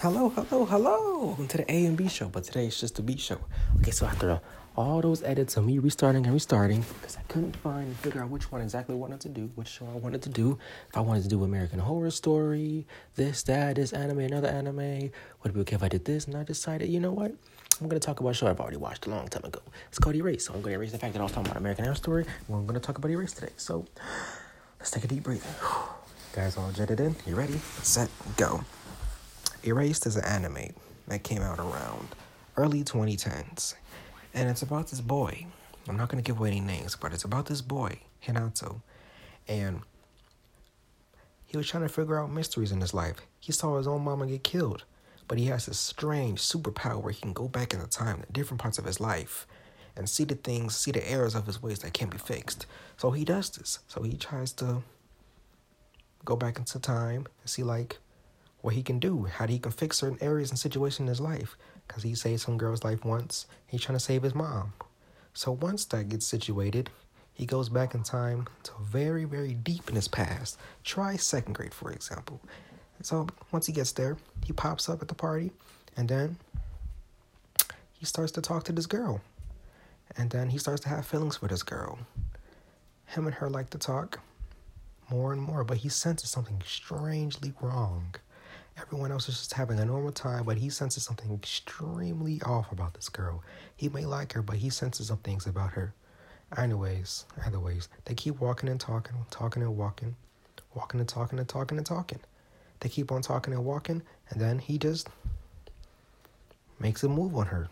Hello, hello, hello. Welcome to the A and B show, but today it's just the B show. Okay, so after all those edits of me restarting and restarting, because I couldn't find and figure out which one exactly I wanted to do, which show I wanted to do. If I wanted to do American Horror Story, this, that, this anime, another anime, would it be okay if I did this? And I decided, you know what? I'm to talk about a show I've already watched a long time ago. It's called Erase. So I'm to erase the fact that I was talking about American Horror Story. And I'm to talk about Erase today. So let's take a deep breath. Guys, all jetted in. You ready? Set, go. Erased is an anime that came out around early 2010s. And it's about this boy. I'm not going to give away any names, but it's about this boy, Hinato. And he was trying to figure out mysteries in his life. He saw his own mama get killed, but he has this strange superpower where he can go back in the time to different parts of his life and see the things, see the errors of his ways that can't be fixed. So he does this. So he tries to go back into time and see like what he can do, how he can fix certain areas and situations in his life. Because he saved some girl's life once, he's trying to save his mom. So once that gets situated, he goes back in time to very, very deep in his past. Try second grade, for example. So once he gets there, he pops up at the party, and then he starts to talk to this girl. And then he starts to have feelings for this girl. Him and her like to talk more and more, but he senses something strangely wrong. Everyone else is just having a normal time, but he senses something extremely off about this girl. He may like her, but he senses some things about her. Anyways, either ways, they keep walking and talking, talking and walking, walking and talking and talking and talking. They keep on talking and walking, and then he just makes a move on her.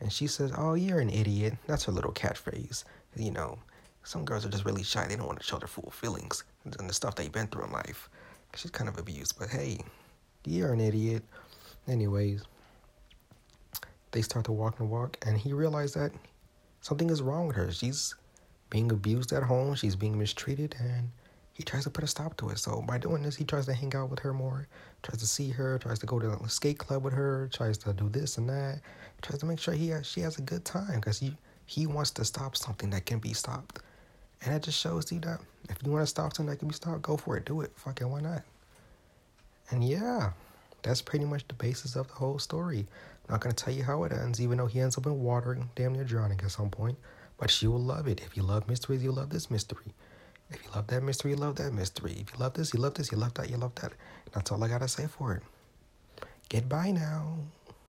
And she says, Oh, you're an idiot. That's her little catchphrase. You know, some girls are just really shy. They don't want to show their full feelings and the stuff they've been through in life. She's kind of abused, but hey, you're an idiot. Anyways, they start to walk and walk, and he realized that something is wrong with her. She's being abused at home, she's being mistreated, and he tries to put a stop to it. So by doing this, he tries to hang out with her more, tries to see her, tries to go to the skate club with her, tries to do this and that, tries to make sure he has, she has a good time because he he wants to stop something that can be stopped. And it just shows you that if you want to stop something that can be stopped, go for it, do it. Fucking why not? And yeah, that's pretty much the basis of the whole story. I'm not gonna tell you how it ends, even though he ends up in water and damn near drowning at some point. But you will love it. If you love mysteries, you love this mystery. If you love that mystery, you love that mystery. If you love this, you love this, you love that, you love that. And that's all I gotta say for it. Goodbye now.